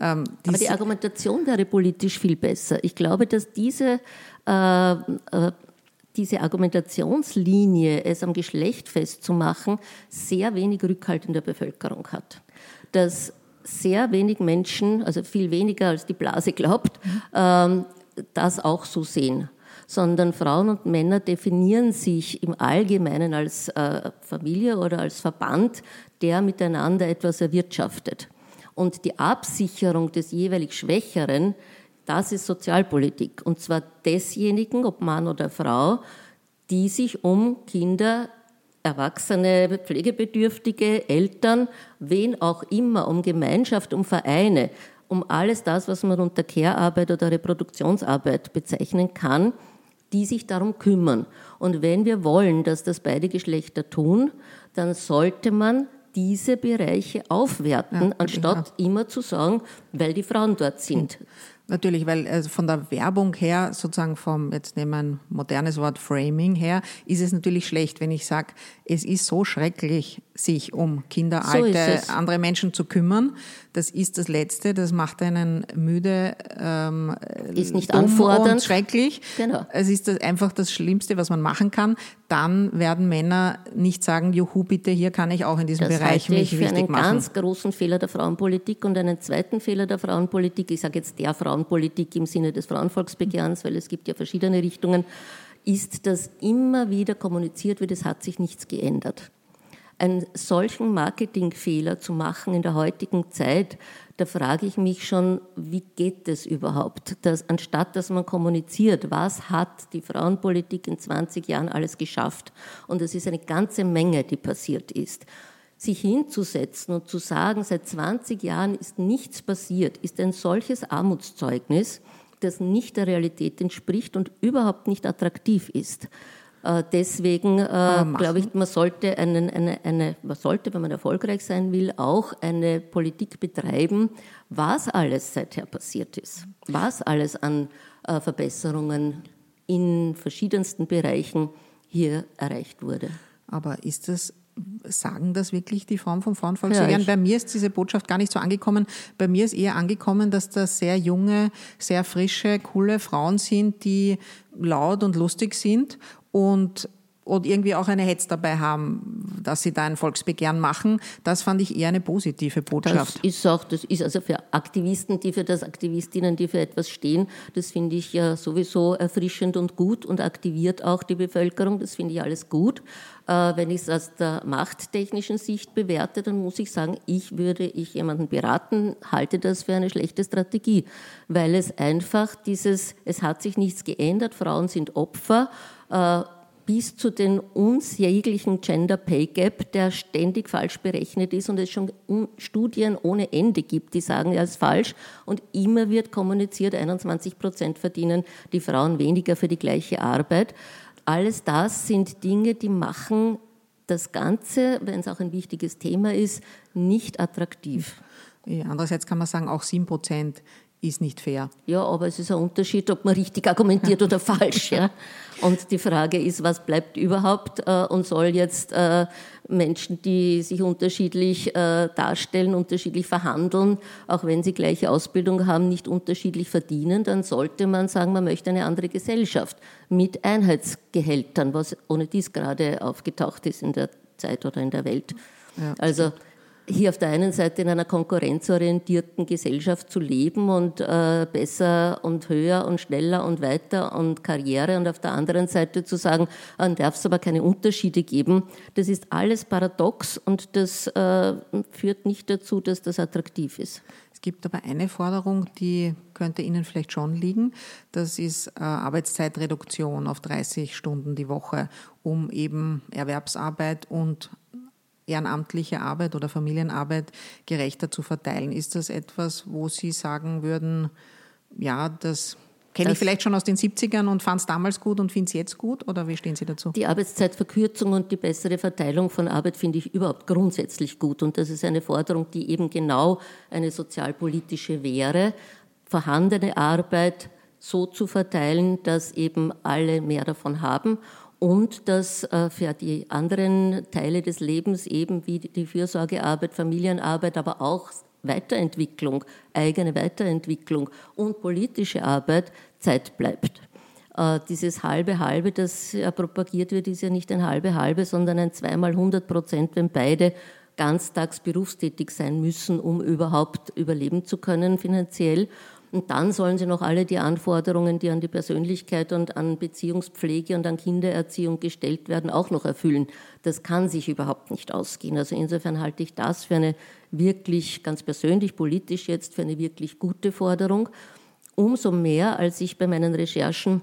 Ähm, die aber die Argumentation wäre politisch viel besser. Ich glaube, dass diese äh, äh, diese Argumentationslinie, es am Geschlecht festzumachen, sehr wenig Rückhalt in der Bevölkerung hat dass sehr wenig Menschen, also viel weniger als die Blase glaubt, ähm, das auch so sehen. Sondern Frauen und Männer definieren sich im Allgemeinen als äh, Familie oder als Verband, der miteinander etwas erwirtschaftet. Und die Absicherung des jeweilig Schwächeren, das ist Sozialpolitik. Und zwar desjenigen, ob Mann oder Frau, die sich um Kinder Erwachsene, Pflegebedürftige, Eltern, wen auch immer, um Gemeinschaft, um Vereine, um alles das, was man unter Care-Arbeit oder Reproduktionsarbeit bezeichnen kann, die sich darum kümmern. Und wenn wir wollen, dass das beide Geschlechter tun, dann sollte man diese Bereiche aufwerten, ja, anstatt ja. immer zu sagen, weil die Frauen dort sind. Natürlich, weil also von der Werbung her, sozusagen vom, jetzt nehmen wir ein modernes Wort Framing her, ist es natürlich schlecht, wenn ich sage, es ist so schrecklich, sich um Kinder, so alte, andere Menschen zu kümmern. Das ist das Letzte, das macht einen müde, ähm, ist nicht anfordernd. und schrecklich. Genau. Es ist das einfach das Schlimmste, was man machen kann. dann werden Männer nicht sagen, juhu, bitte, hier kann ich auch in diesem das Bereich mich ich für wichtig einen machen. ganz großen Fehler der Frauenpolitik und einen zweiten Fehler der Frauenpolitik, ich sage jetzt der Frauenpolitik im Sinne des Frauenvolksbegehrens, weil es gibt ja verschiedene Richtungen, ist, dass immer wieder kommuniziert wird, es hat sich nichts geändert. Einen solchen Marketingfehler zu machen in der heutigen Zeit, da frage ich mich schon, wie geht das überhaupt? Dass, anstatt dass man kommuniziert, was hat die Frauenpolitik in 20 Jahren alles geschafft? Und es ist eine ganze Menge, die passiert ist. Sich hinzusetzen und zu sagen, seit 20 Jahren ist nichts passiert, ist ein solches Armutszeugnis, das nicht der Realität entspricht und überhaupt nicht attraktiv ist. Äh, deswegen äh, glaube ich, man sollte, einen, eine, eine, man sollte, wenn man erfolgreich sein will, auch eine Politik betreiben, was alles seither passiert ist, was alles an äh, Verbesserungen in verschiedensten Bereichen hier erreicht wurde. Aber ist das sagen das wirklich die Frauen vom Frauenvolksbegehren? Ja, Bei mir ist diese Botschaft gar nicht so angekommen. Bei mir ist eher angekommen, dass das sehr junge, sehr frische, coole Frauen sind, die laut und lustig sind und und irgendwie auch eine Hetz dabei haben, dass sie da ein Volksbegehren machen. Das fand ich eher eine positive Botschaft. Das ist auch, das ist also für Aktivisten, die für das, Aktivistinnen, die für etwas stehen, das finde ich ja sowieso erfrischend und gut und aktiviert auch die Bevölkerung. Das finde ich alles gut. Äh, wenn ich es aus der machttechnischen Sicht bewerte, dann muss ich sagen, ich würde ich jemanden beraten, halte das für eine schlechte Strategie, weil es einfach dieses, es hat sich nichts geändert, Frauen sind Opfer, äh, bis zu den uns jeglichen Gender Pay Gap, der ständig falsch berechnet ist und es schon Studien ohne Ende gibt, die sagen, er ist falsch und immer wird kommuniziert, 21 Prozent verdienen die Frauen weniger für die gleiche Arbeit. Alles das sind Dinge, die machen das Ganze, wenn es auch ein wichtiges Thema ist, nicht attraktiv. Andererseits kann man sagen, auch 7 Prozent ist nicht fair. Ja, aber es ist ein Unterschied, ob man richtig argumentiert oder falsch. Ja? Und die Frage ist, was bleibt überhaupt äh, und soll jetzt äh, Menschen, die sich unterschiedlich äh, darstellen, unterschiedlich verhandeln, auch wenn sie gleiche Ausbildung haben, nicht unterschiedlich verdienen, dann sollte man sagen, man möchte eine andere Gesellschaft mit Einheitsgehältern, was ohne dies gerade aufgetaucht ist in der Zeit oder in der Welt. Ja. Also hier auf der einen Seite in einer konkurrenzorientierten Gesellschaft zu leben und äh, besser und höher und schneller und weiter und Karriere und auf der anderen Seite zu sagen, dann darf es aber keine Unterschiede geben. Das ist alles paradox und das äh, führt nicht dazu, dass das attraktiv ist. Es gibt aber eine Forderung, die könnte Ihnen vielleicht schon liegen. Das ist äh, Arbeitszeitreduktion auf 30 Stunden die Woche, um eben Erwerbsarbeit und ehrenamtliche Arbeit oder Familienarbeit gerechter zu verteilen. Ist das etwas, wo Sie sagen würden, ja, das kenne ich vielleicht schon aus den 70ern und fand es damals gut und finde es jetzt gut? Oder wie stehen Sie dazu? Die Arbeitszeitverkürzung und die bessere Verteilung von Arbeit finde ich überhaupt grundsätzlich gut. Und das ist eine Forderung, die eben genau eine sozialpolitische wäre, vorhandene Arbeit so zu verteilen, dass eben alle mehr davon haben und dass äh, für die anderen Teile des Lebens eben wie die Fürsorgearbeit, Familienarbeit, aber auch Weiterentwicklung, eigene Weiterentwicklung und politische Arbeit Zeit bleibt. Äh, dieses halbe halbe, das propagiert wird, ist ja nicht ein halbe halbe, sondern ein zweimal 100 Prozent, wenn beide ganztags berufstätig sein müssen, um überhaupt überleben zu können finanziell. Und dann sollen sie noch alle die Anforderungen, die an die Persönlichkeit und an Beziehungspflege und an Kindererziehung gestellt werden, auch noch erfüllen. Das kann sich überhaupt nicht ausgehen. Also insofern halte ich das für eine wirklich, ganz persönlich, politisch jetzt, für eine wirklich gute Forderung. Umso mehr, als ich bei meinen Recherchen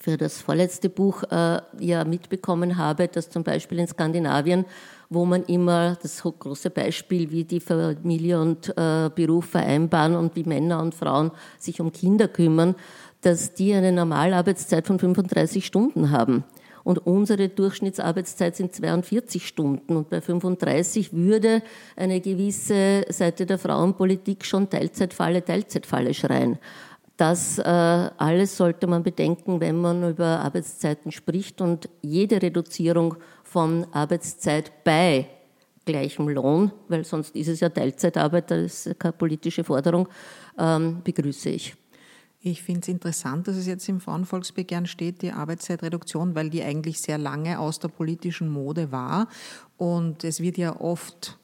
für das vorletzte Buch äh, ja mitbekommen habe, dass zum Beispiel in Skandinavien wo man immer das große Beispiel, wie die Familie und äh, Beruf vereinbaren und wie Männer und Frauen sich um Kinder kümmern, dass die eine Normalarbeitszeit von 35 Stunden haben. Und unsere Durchschnittsarbeitszeit sind 42 Stunden. Und bei 35 würde eine gewisse Seite der Frauenpolitik schon Teilzeitfalle, Teilzeitfalle schreien. Das äh, alles sollte man bedenken, wenn man über Arbeitszeiten spricht. Und jede Reduzierung von Arbeitszeit bei gleichem Lohn, weil sonst ist es ja Teilzeitarbeit, das ist keine politische Forderung, ähm, begrüße ich. Ich finde es interessant, dass es jetzt im Frauenvolksbegehren steht, die Arbeitszeitreduktion, weil die eigentlich sehr lange aus der politischen Mode war. Und es wird ja oft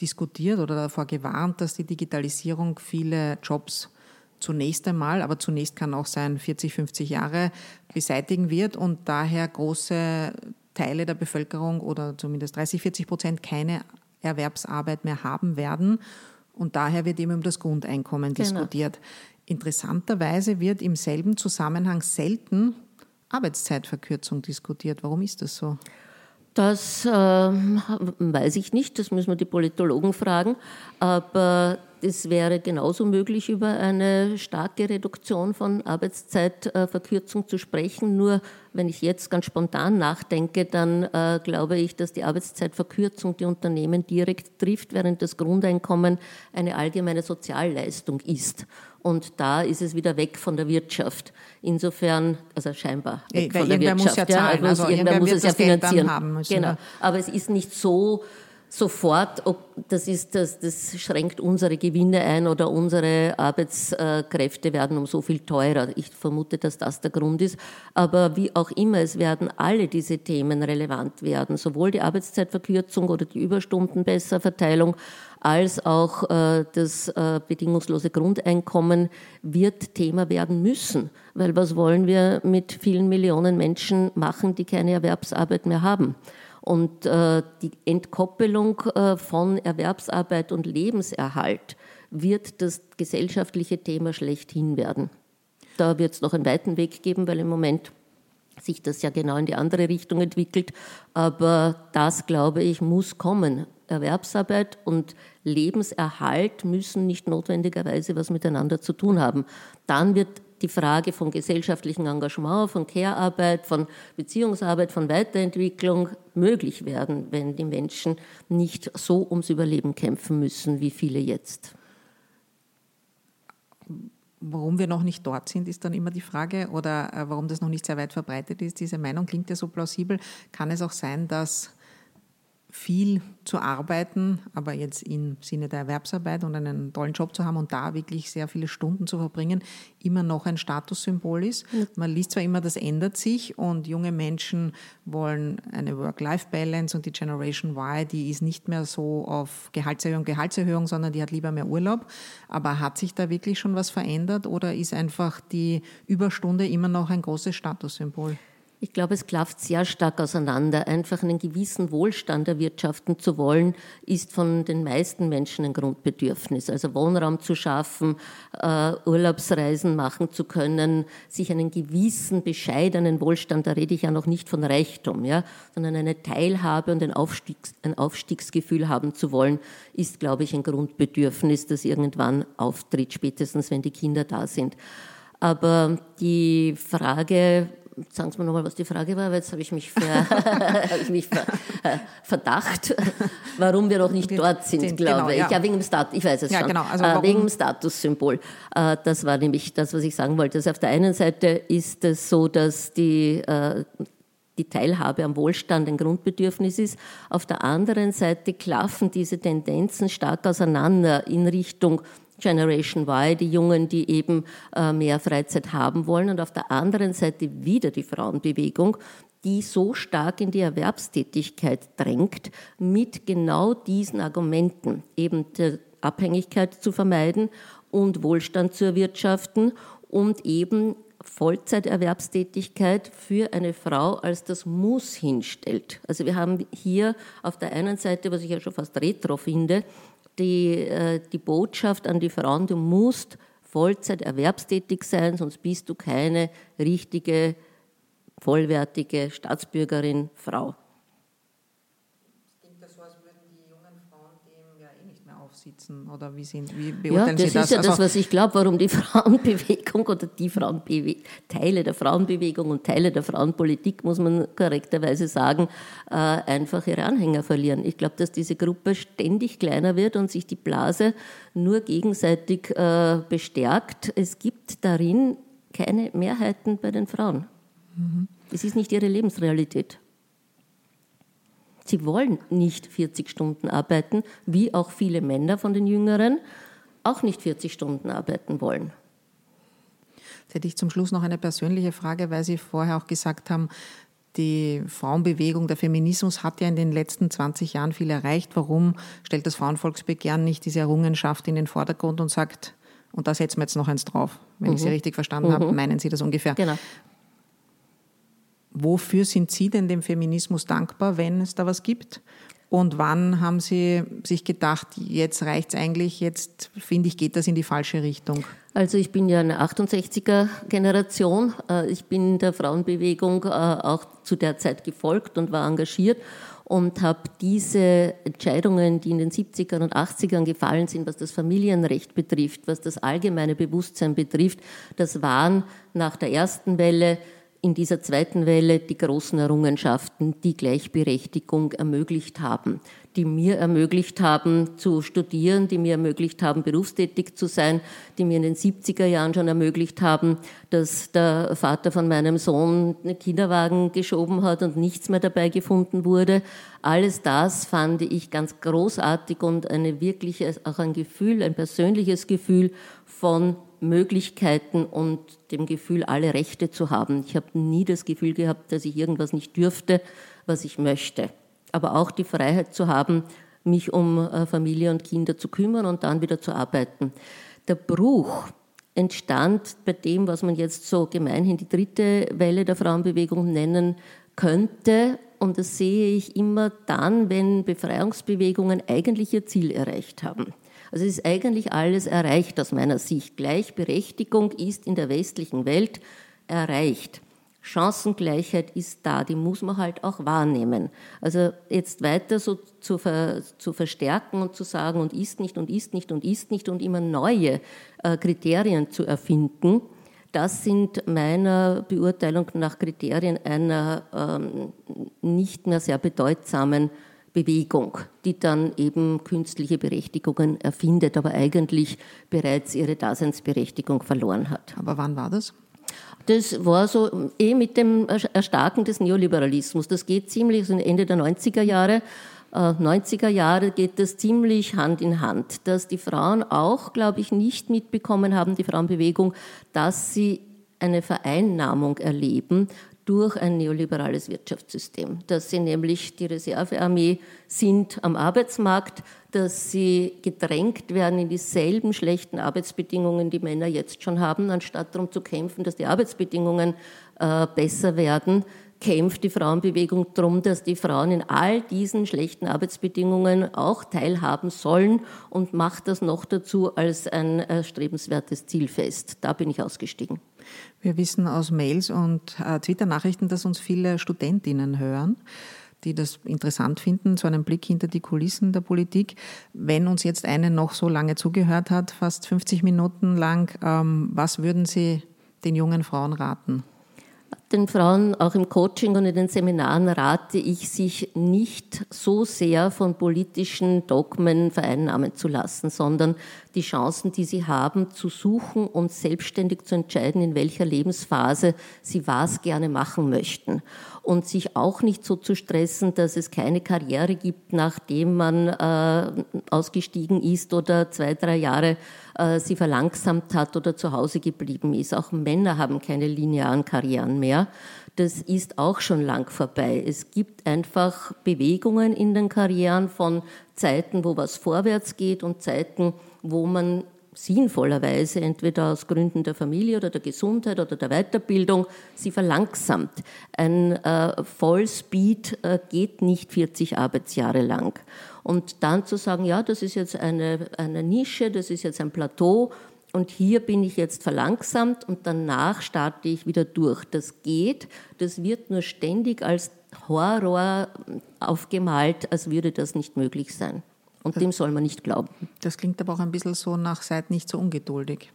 diskutiert oder davor gewarnt, dass die Digitalisierung viele Jobs zunächst einmal, aber zunächst kann auch sein 40, 50 Jahre beseitigen wird und daher große Teile der Bevölkerung oder zumindest 30, 40 Prozent keine Erwerbsarbeit mehr haben werden. Und daher wird eben um das Grundeinkommen genau. diskutiert. Interessanterweise wird im selben Zusammenhang selten Arbeitszeitverkürzung diskutiert. Warum ist das so? Das äh, weiß ich nicht, das müssen wir die Politologen fragen. Aber es wäre genauso möglich, über eine starke Reduktion von Arbeitszeitverkürzung zu sprechen. Nur wenn ich jetzt ganz spontan nachdenke, dann äh, glaube ich, dass die Arbeitszeitverkürzung die Unternehmen direkt trifft, während das Grundeinkommen eine allgemeine Sozialleistung ist. Und da ist es wieder weg von der Wirtschaft. Insofern, also scheinbar weg Weil von der Wirtschaft. Muss ja, zahlen. ja also, also irgendwer muss es ja finanzieren. Müssen, genau. Aber es ist nicht so sofort, ob das ist das, das schränkt unsere Gewinne ein oder unsere Arbeitskräfte werden um so viel teurer. Ich vermute, dass das der Grund ist. Aber wie auch immer, es werden alle diese Themen relevant werden, sowohl die Arbeitszeitverkürzung oder die Überstundenbesserverteilung als auch äh, das äh, bedingungslose Grundeinkommen wird Thema werden müssen. Weil was wollen wir mit vielen Millionen Menschen machen, die keine Erwerbsarbeit mehr haben? Und äh, die Entkoppelung äh, von Erwerbsarbeit und Lebenserhalt wird das gesellschaftliche Thema schlechthin werden. Da wird es noch einen weiten Weg geben, weil im Moment sich das ja genau in die andere Richtung entwickelt. Aber das, glaube ich, muss kommen. Erwerbsarbeit und Lebenserhalt müssen nicht notwendigerweise was miteinander zu tun haben. Dann wird die Frage von gesellschaftlichem Engagement, von Care-Arbeit, von Beziehungsarbeit, von Weiterentwicklung möglich werden, wenn die Menschen nicht so ums Überleben kämpfen müssen wie viele jetzt. Warum wir noch nicht dort sind, ist dann immer die Frage, oder äh, warum das noch nicht sehr weit verbreitet ist. Diese Meinung klingt ja so plausibel. Kann es auch sein, dass viel zu arbeiten, aber jetzt im Sinne der Erwerbsarbeit und einen tollen Job zu haben und da wirklich sehr viele Stunden zu verbringen, immer noch ein Statussymbol ist. Man liest zwar immer, das ändert sich und junge Menschen wollen eine Work-Life-Balance und die Generation Y, die ist nicht mehr so auf Gehaltserhöhung, Gehaltserhöhung, sondern die hat lieber mehr Urlaub. Aber hat sich da wirklich schon was verändert oder ist einfach die Überstunde immer noch ein großes Statussymbol? Ich glaube, es klafft sehr stark auseinander. Einfach einen gewissen Wohlstand erwirtschaften zu wollen, ist von den meisten Menschen ein Grundbedürfnis. Also Wohnraum zu schaffen, uh, Urlaubsreisen machen zu können, sich einen gewissen bescheidenen Wohlstand, da rede ich ja noch nicht von Reichtum, ja, sondern eine Teilhabe und ein, Aufstiegs-, ein Aufstiegsgefühl haben zu wollen, ist, glaube ich, ein Grundbedürfnis, das irgendwann auftritt, spätestens wenn die Kinder da sind. Aber die Frage, sagen Sie mir nochmal, was die Frage war, weil jetzt habe ich mich, ver, habe ich mich ver, äh, verdacht, warum wir noch nicht wir dort sind, sind glaube genau, ich. Ja. ja. wegen dem Status, ich weiß es ja, schon. Genau, also äh, wegen dem Statussymbol. Äh, das war nämlich das, was ich sagen wollte. Also auf der einen Seite ist es so, dass die, die Teilhabe am Wohlstand ein Grundbedürfnis ist. Auf der anderen Seite klaffen diese Tendenzen stark auseinander in Richtung Generation Y, die Jungen, die eben äh, mehr Freizeit haben wollen. Und auf der anderen Seite wieder die Frauenbewegung, die so stark in die Erwerbstätigkeit drängt, mit genau diesen Argumenten, eben der Abhängigkeit zu vermeiden und Wohlstand zu erwirtschaften und eben Vollzeiterwerbstätigkeit für eine Frau als das Muss hinstellt. Also wir haben hier auf der einen Seite, was ich ja schon fast retro finde, die, äh, die Botschaft an die Frauen, du musst Vollzeit erwerbstätig sein, sonst bist du keine richtige, vollwertige Staatsbürgerin, Frau. Sitzen oder wie, sind, wie beurteilen ja, das Sie das? Das ist ja also das, was ich glaube, warum die Frauenbewegung oder die Frauenbewe Teile der Frauenbewegung und Teile der Frauenpolitik, muss man korrekterweise sagen, äh, einfach ihre Anhänger verlieren. Ich glaube, dass diese Gruppe ständig kleiner wird und sich die Blase nur gegenseitig äh, bestärkt. Es gibt darin keine Mehrheiten bei den Frauen. Mhm. Es ist nicht ihre Lebensrealität. Sie wollen nicht 40 Stunden arbeiten, wie auch viele Männer von den Jüngeren auch nicht 40 Stunden arbeiten wollen. Jetzt hätte ich zum Schluss noch eine persönliche Frage, weil Sie vorher auch gesagt haben, die Frauenbewegung, der Feminismus hat ja in den letzten 20 Jahren viel erreicht. Warum stellt das Frauenvolksbegehren nicht diese Errungenschaft in den Vordergrund und sagt, und da setzen wir jetzt noch eins drauf, wenn mhm. ich Sie mhm. richtig verstanden mhm. habe, meinen Sie das ungefähr? Genau. Wofür sind Sie denn dem Feminismus dankbar, wenn es da was gibt? Und wann haben Sie sich gedacht, jetzt reicht es eigentlich, jetzt finde ich, geht das in die falsche Richtung? Also ich bin ja eine 68er Generation. Äh, ich bin der Frauenbewegung äh, auch zu der Zeit gefolgt und war engagiert und habe diese Entscheidungen, die in den 70ern und 80ern gefallen sind, was das Familienrecht betrifft, was das allgemeine Bewusstsein betrifft, das waren nach der ersten Welle in dieser zweiten Welle die großen Errungenschaften, die Gleichberechtigung ermöglicht haben, die mir ermöglicht haben zu studieren, die mir ermöglicht haben berufstätig zu sein, die mir in den 70er Jahren schon ermöglicht haben, dass der Vater von meinem Sohn einen Kinderwagen geschoben hat und nichts mehr dabei gefunden wurde. Alles das fand ich ganz großartig und eine wirkliche, auch ein Gefühl, ein persönliches Gefühl von Möglichkeiten und dem Gefühl, alle Rechte zu haben. Ich habe nie das Gefühl gehabt, dass ich irgendwas nicht dürfte, was ich möchte. Aber auch die Freiheit zu haben, mich um äh, Familie und Kinder zu kümmern und dann wieder zu arbeiten. Der Bruch entstand bei dem, was man jetzt so gemeinhin die dritte Welle der Frauenbewegung nennen könnte. Und das sehe ich immer dann, wenn Befreiungsbewegungen eigentlich ihr Ziel erreicht haben. Also es ist eigentlich alles erreicht aus meiner Sicht. Gleichberechtigung ist in der westlichen Welt erreicht. Chancengleichheit ist da, die muss man halt auch wahrnehmen. Also jetzt weiter so zu, ver, zu verstärken und zu sagen, und ist nicht und ist nicht und ist nicht und immer neue äh, Kriterien zu erfinden, das sind meiner Beurteilung nach Kriterien einer ähm, nicht mehr sehr bedeutsamen Bewegung, die dann eben künstliche Berechtigungen erfindet, aber eigentlich bereits ihre Daseinsberechtigung verloren hat. Aber wann war das? Das war so eh mit dem Erstarken des Neoliberalismus. Das geht ziemlich, also Ende der 90er Jahre, 90er äh, Jahre geht das ziemlich Hand in Hand, dass die Frauen auch, glaube ich, nicht mitbekommen haben, die Frauenbewegung, dass sie eine Vereinnahmung erleben durch ein neoliberales Wirtschaftssystem, dass sie nämlich die Reservearmee sind am Arbeitsmarkt, dass sie gedrängt werden in dieselben schlechten Arbeitsbedingungen, die Männer jetzt schon haben, anstatt darum zu kämpfen, dass die Arbeitsbedingungen äh, besser werden, kämpft die Frauenbewegung darum, dass die Frauen in all diesen schlechten Arbeitsbedingungen auch teilhaben sollen und macht das noch dazu als ein erstrebenswertes Ziel fest. Da bin ich ausgestiegen. Wir wissen aus Mails und äh, Twitter-Nachrichten, dass uns viele Studentinnen hören die das interessant finden, so einen Blick hinter die Kulissen der Politik. Wenn uns jetzt eine noch so lange zugehört hat, fast 50 Minuten lang, ähm, was würden Sie den jungen Frauen raten? Den Frauen auch im Coaching und in den Seminaren rate ich, sich nicht so sehr von politischen Dogmen vereinnahmen zu lassen, sondern die Chancen, die sie haben, zu suchen und selbstständig zu entscheiden, in welcher Lebensphase sie was gerne machen möchten. Und sich auch nicht so zu stressen, dass es keine Karriere gibt, nachdem man äh, ausgestiegen ist oder zwei, drei Jahre äh, sie verlangsamt hat oder zu Hause geblieben ist. Auch Männer haben keine linearen Karrieren mehr. Das ist auch schon lang vorbei. Es gibt einfach Bewegungen in den Karrieren von Zeiten, wo was vorwärts geht und Zeiten, wo man sinnvollerweise entweder aus Gründen der Familie oder der Gesundheit oder der Weiterbildung sie verlangsamt. Ein äh, Vollspeed äh, geht nicht 40 Arbeitsjahre lang. Und dann zu sagen, ja, das ist jetzt eine, eine Nische, das ist jetzt ein Plateau und hier bin ich jetzt verlangsamt und danach starte ich wieder durch. Das geht, das wird nur ständig als Horror aufgemalt, als würde das nicht möglich sein. Und dem soll man nicht glauben. Das klingt aber auch ein bisschen so nach, seid nicht so ungeduldig.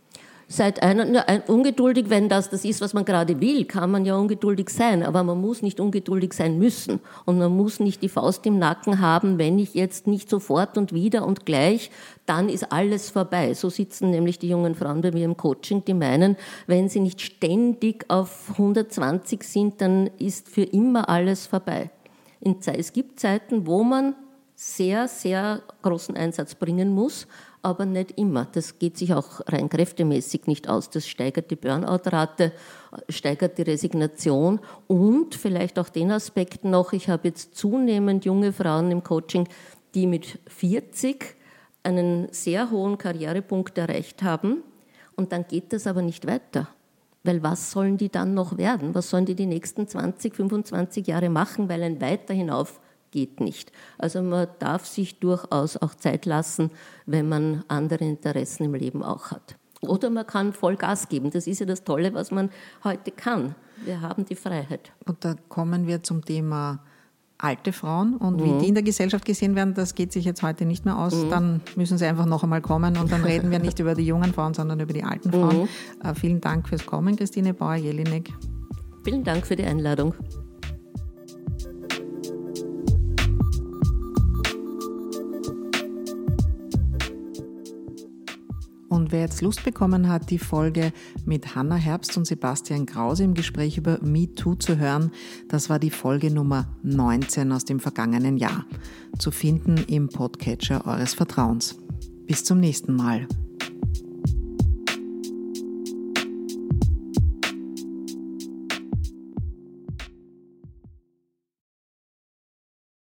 Seid einer, ein, ungeduldig, wenn das das ist, was man gerade will, kann man ja ungeduldig sein, aber man muss nicht ungeduldig sein müssen. Und man muss nicht die Faust im Nacken haben, wenn ich jetzt nicht sofort und wieder und gleich, dann ist alles vorbei. So sitzen nämlich die jungen Frauen bei mir im Coaching, die meinen, wenn sie nicht ständig auf 120 sind, dann ist für immer alles vorbei. Es gibt Zeiten, wo man sehr, sehr großen Einsatz bringen muss. Aber nicht immer. Das geht sich auch rein kräftemäßig nicht aus. Das steigert die Burnout-Rate, steigert die Resignation und vielleicht auch den Aspekt noch, ich habe jetzt zunehmend junge Frauen im Coaching, die mit 40 einen sehr hohen Karrierepunkt erreicht haben und dann geht das aber nicht weiter. Weil was sollen die dann noch werden? Was sollen die die nächsten 20, 25 Jahre machen? Weil ein weiter hinauf geht nicht. Also man darf sich durchaus auch Zeit lassen, wenn man andere Interessen im Leben auch hat. Oder man kann voll Gas geben. Das ist ja das Tolle, was man heute kann. Wir haben die Freiheit. Und da kommen wir zum Thema alte Frauen und mhm. wie die in der Gesellschaft gesehen werden, das geht sich jetzt heute nicht mehr aus. Mhm. Dann müssen sie einfach noch einmal kommen und dann reden wir nicht über die jungen Frauen, sondern über die alten Frauen. Mhm. Äh, vielen Dank fürs Kommen, Christine Bauer-Jelinek. Vielen Dank für die Einladung. Und wer jetzt Lust bekommen hat, die Folge mit Hanna Herbst und Sebastian Krause im Gespräch über MeToo zu hören, das war die Folge Nummer 19 aus dem vergangenen Jahr. Zu finden im Podcatcher eures Vertrauens. Bis zum nächsten Mal.